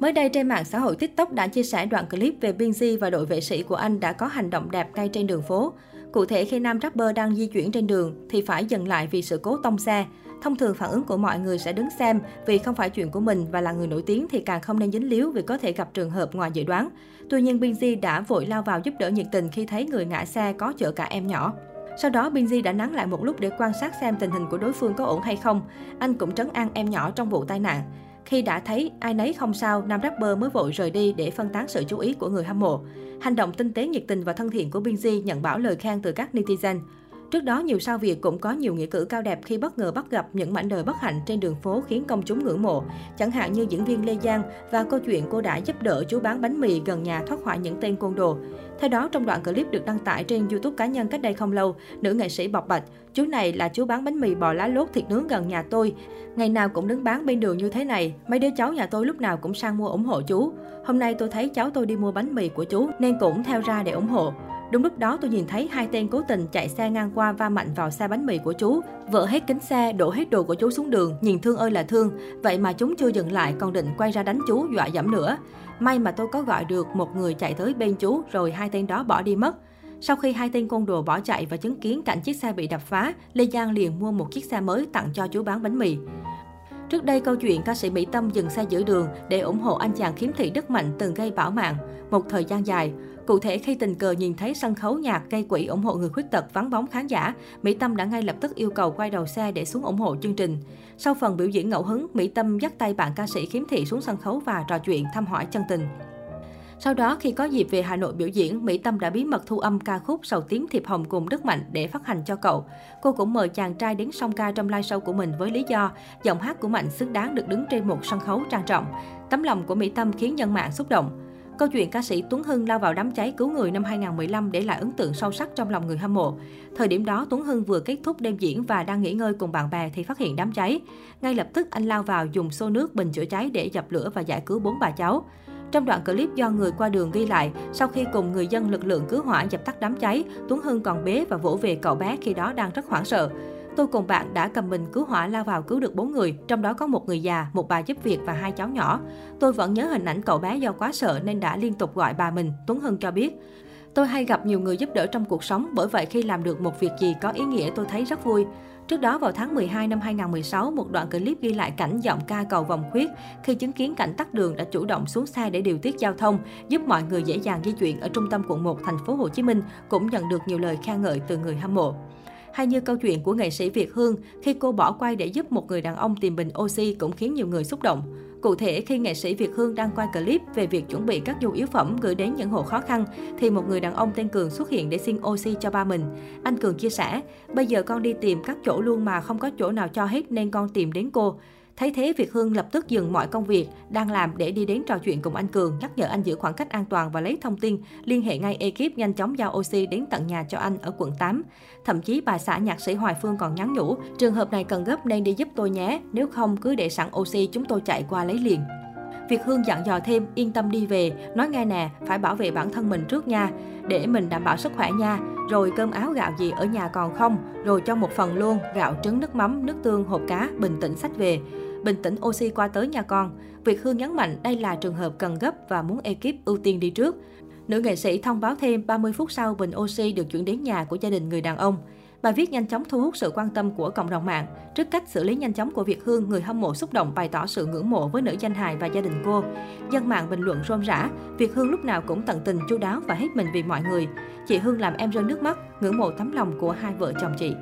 Mới đây trên mạng xã hội TikTok đã chia sẻ đoạn clip về Binz và đội vệ sĩ của anh đã có hành động đẹp ngay trên đường phố. Cụ thể khi nam rapper đang di chuyển trên đường thì phải dừng lại vì sự cố tông xe. Thông thường phản ứng của mọi người sẽ đứng xem vì không phải chuyện của mình và là người nổi tiếng thì càng không nên dính líu vì có thể gặp trường hợp ngoài dự đoán. Tuy nhiên Binz đã vội lao vào giúp đỡ nhiệt tình khi thấy người ngã xe có chở cả em nhỏ. Sau đó, Binz đã nắng lại một lúc để quan sát xem tình hình của đối phương có ổn hay không. Anh cũng trấn an em nhỏ trong vụ tai nạn. Khi đã thấy ai nấy không sao, nam rapper mới vội rời đi để phân tán sự chú ý của người hâm mộ. Hành động tinh tế nhiệt tình và thân thiện của Binz nhận bảo lời khen từ các netizen. Trước đó, nhiều sao Việt cũng có nhiều nghĩa cử cao đẹp khi bất ngờ bắt gặp những mảnh đời bất hạnh trên đường phố khiến công chúng ngưỡng mộ. Chẳng hạn như diễn viên Lê Giang và câu chuyện cô đã giúp đỡ chú bán bánh mì gần nhà thoát khỏi những tên côn đồ. Theo đó, trong đoạn clip được đăng tải trên YouTube cá nhân cách đây không lâu, nữ nghệ sĩ bộc bạch, chú này là chú bán bánh mì bò lá lốt thịt nướng gần nhà tôi. Ngày nào cũng đứng bán bên đường như thế này, mấy đứa cháu nhà tôi lúc nào cũng sang mua ủng hộ chú. Hôm nay tôi thấy cháu tôi đi mua bánh mì của chú nên cũng theo ra để ủng hộ. Đúng lúc đó tôi nhìn thấy hai tên cố tình chạy xe ngang qua va mạnh vào xe bánh mì của chú. Vỡ hết kính xe, đổ hết đồ của chú xuống đường, nhìn thương ơi là thương. Vậy mà chúng chưa dừng lại còn định quay ra đánh chú dọa dẫm nữa. May mà tôi có gọi được một người chạy tới bên chú rồi hai tên đó bỏ đi mất. Sau khi hai tên côn đồ bỏ chạy và chứng kiến cảnh chiếc xe bị đập phá, Lê Giang liền mua một chiếc xe mới tặng cho chú bán bánh mì. Trước đây, câu chuyện ca sĩ Mỹ Tâm dừng xe giữa đường để ủng hộ anh chàng khiếm thị Đức Mạnh từng gây bão mạng một thời gian dài. Cụ thể, khi tình cờ nhìn thấy sân khấu nhạc gây quỹ ủng hộ người khuyết tật vắng bóng khán giả, Mỹ Tâm đã ngay lập tức yêu cầu quay đầu xe để xuống ủng hộ chương trình. Sau phần biểu diễn ngẫu hứng, Mỹ Tâm dắt tay bạn ca sĩ khiếm thị xuống sân khấu và trò chuyện thăm hỏi chân tình. Sau đó, khi có dịp về Hà Nội biểu diễn, Mỹ Tâm đã bí mật thu âm ca khúc Sầu tím thiệp hồng cùng Đức Mạnh để phát hành cho cậu. Cô cũng mời chàng trai đến song ca trong live show của mình với lý do giọng hát của Mạnh xứng đáng được đứng trên một sân khấu trang trọng. Tấm lòng của Mỹ Tâm khiến nhân mạng xúc động. Câu chuyện ca sĩ Tuấn Hưng lao vào đám cháy cứu người năm 2015 để lại ấn tượng sâu sắc trong lòng người hâm mộ. Thời điểm đó, Tuấn Hưng vừa kết thúc đêm diễn và đang nghỉ ngơi cùng bạn bè thì phát hiện đám cháy. Ngay lập tức anh lao vào dùng xô nước bình chữa cháy để dập lửa và giải cứu bốn bà cháu. Trong đoạn clip do người qua đường ghi lại, sau khi cùng người dân lực lượng cứu hỏa dập tắt đám cháy, Tuấn Hưng còn bế và vỗ về cậu bé khi đó đang rất hoảng sợ. Tôi cùng bạn đã cầm bình cứu hỏa lao vào cứu được 4 người, trong đó có một người già, một bà giúp việc và hai cháu nhỏ. Tôi vẫn nhớ hình ảnh cậu bé do quá sợ nên đã liên tục gọi bà mình, Tuấn Hưng cho biết. Tôi hay gặp nhiều người giúp đỡ trong cuộc sống, bởi vậy khi làm được một việc gì có ý nghĩa tôi thấy rất vui. Trước đó vào tháng 12 năm 2016, một đoạn clip ghi lại cảnh giọng ca cầu vòng khuyết khi chứng kiến cảnh tắt đường đã chủ động xuống xe để điều tiết giao thông, giúp mọi người dễ dàng di chuyển ở trung tâm quận 1 thành phố Hồ Chí Minh cũng nhận được nhiều lời khen ngợi từ người hâm mộ. Hay như câu chuyện của nghệ sĩ Việt Hương khi cô bỏ quay để giúp một người đàn ông tìm bình oxy cũng khiến nhiều người xúc động. Cụ thể, khi nghệ sĩ Việt Hương đăng quay clip về việc chuẩn bị các nhu yếu phẩm gửi đến những hộ khó khăn, thì một người đàn ông tên Cường xuất hiện để xin oxy cho ba mình. Anh Cường chia sẻ, bây giờ con đi tìm các chỗ luôn mà không có chỗ nào cho hết nên con tìm đến cô. Thấy thế, Việt Hương lập tức dừng mọi công việc đang làm để đi đến trò chuyện cùng anh Cường, nhắc nhở anh giữ khoảng cách an toàn và lấy thông tin, liên hệ ngay ekip nhanh chóng giao oxy đến tận nhà cho anh ở quận 8. Thậm chí bà xã nhạc sĩ Hoài Phương còn nhắn nhủ, trường hợp này cần gấp nên đi giúp tôi nhé, nếu không cứ để sẵn oxy chúng tôi chạy qua lấy liền. Việt Hương dặn dò thêm, yên tâm đi về, nói nghe nè, phải bảo vệ bản thân mình trước nha, để mình đảm bảo sức khỏe nha. Rồi cơm áo gạo gì ở nhà còn không, rồi cho một phần luôn, gạo trứng nước mắm, nước tương, hộp cá, bình tĩnh sách về bình tĩnh oxy qua tới nhà con. Việt Hương nhấn mạnh đây là trường hợp cần gấp và muốn ekip ưu tiên đi trước. Nữ nghệ sĩ thông báo thêm 30 phút sau bình oxy được chuyển đến nhà của gia đình người đàn ông. Bài viết nhanh chóng thu hút sự quan tâm của cộng đồng mạng. Trước cách xử lý nhanh chóng của Việt Hương, người hâm mộ xúc động bày tỏ sự ngưỡng mộ với nữ danh hài và gia đình cô. Dân mạng bình luận rôm rã, Việt Hương lúc nào cũng tận tình chu đáo và hết mình vì mọi người. Chị Hương làm em rơi nước mắt, ngưỡng mộ tấm lòng của hai vợ chồng chị.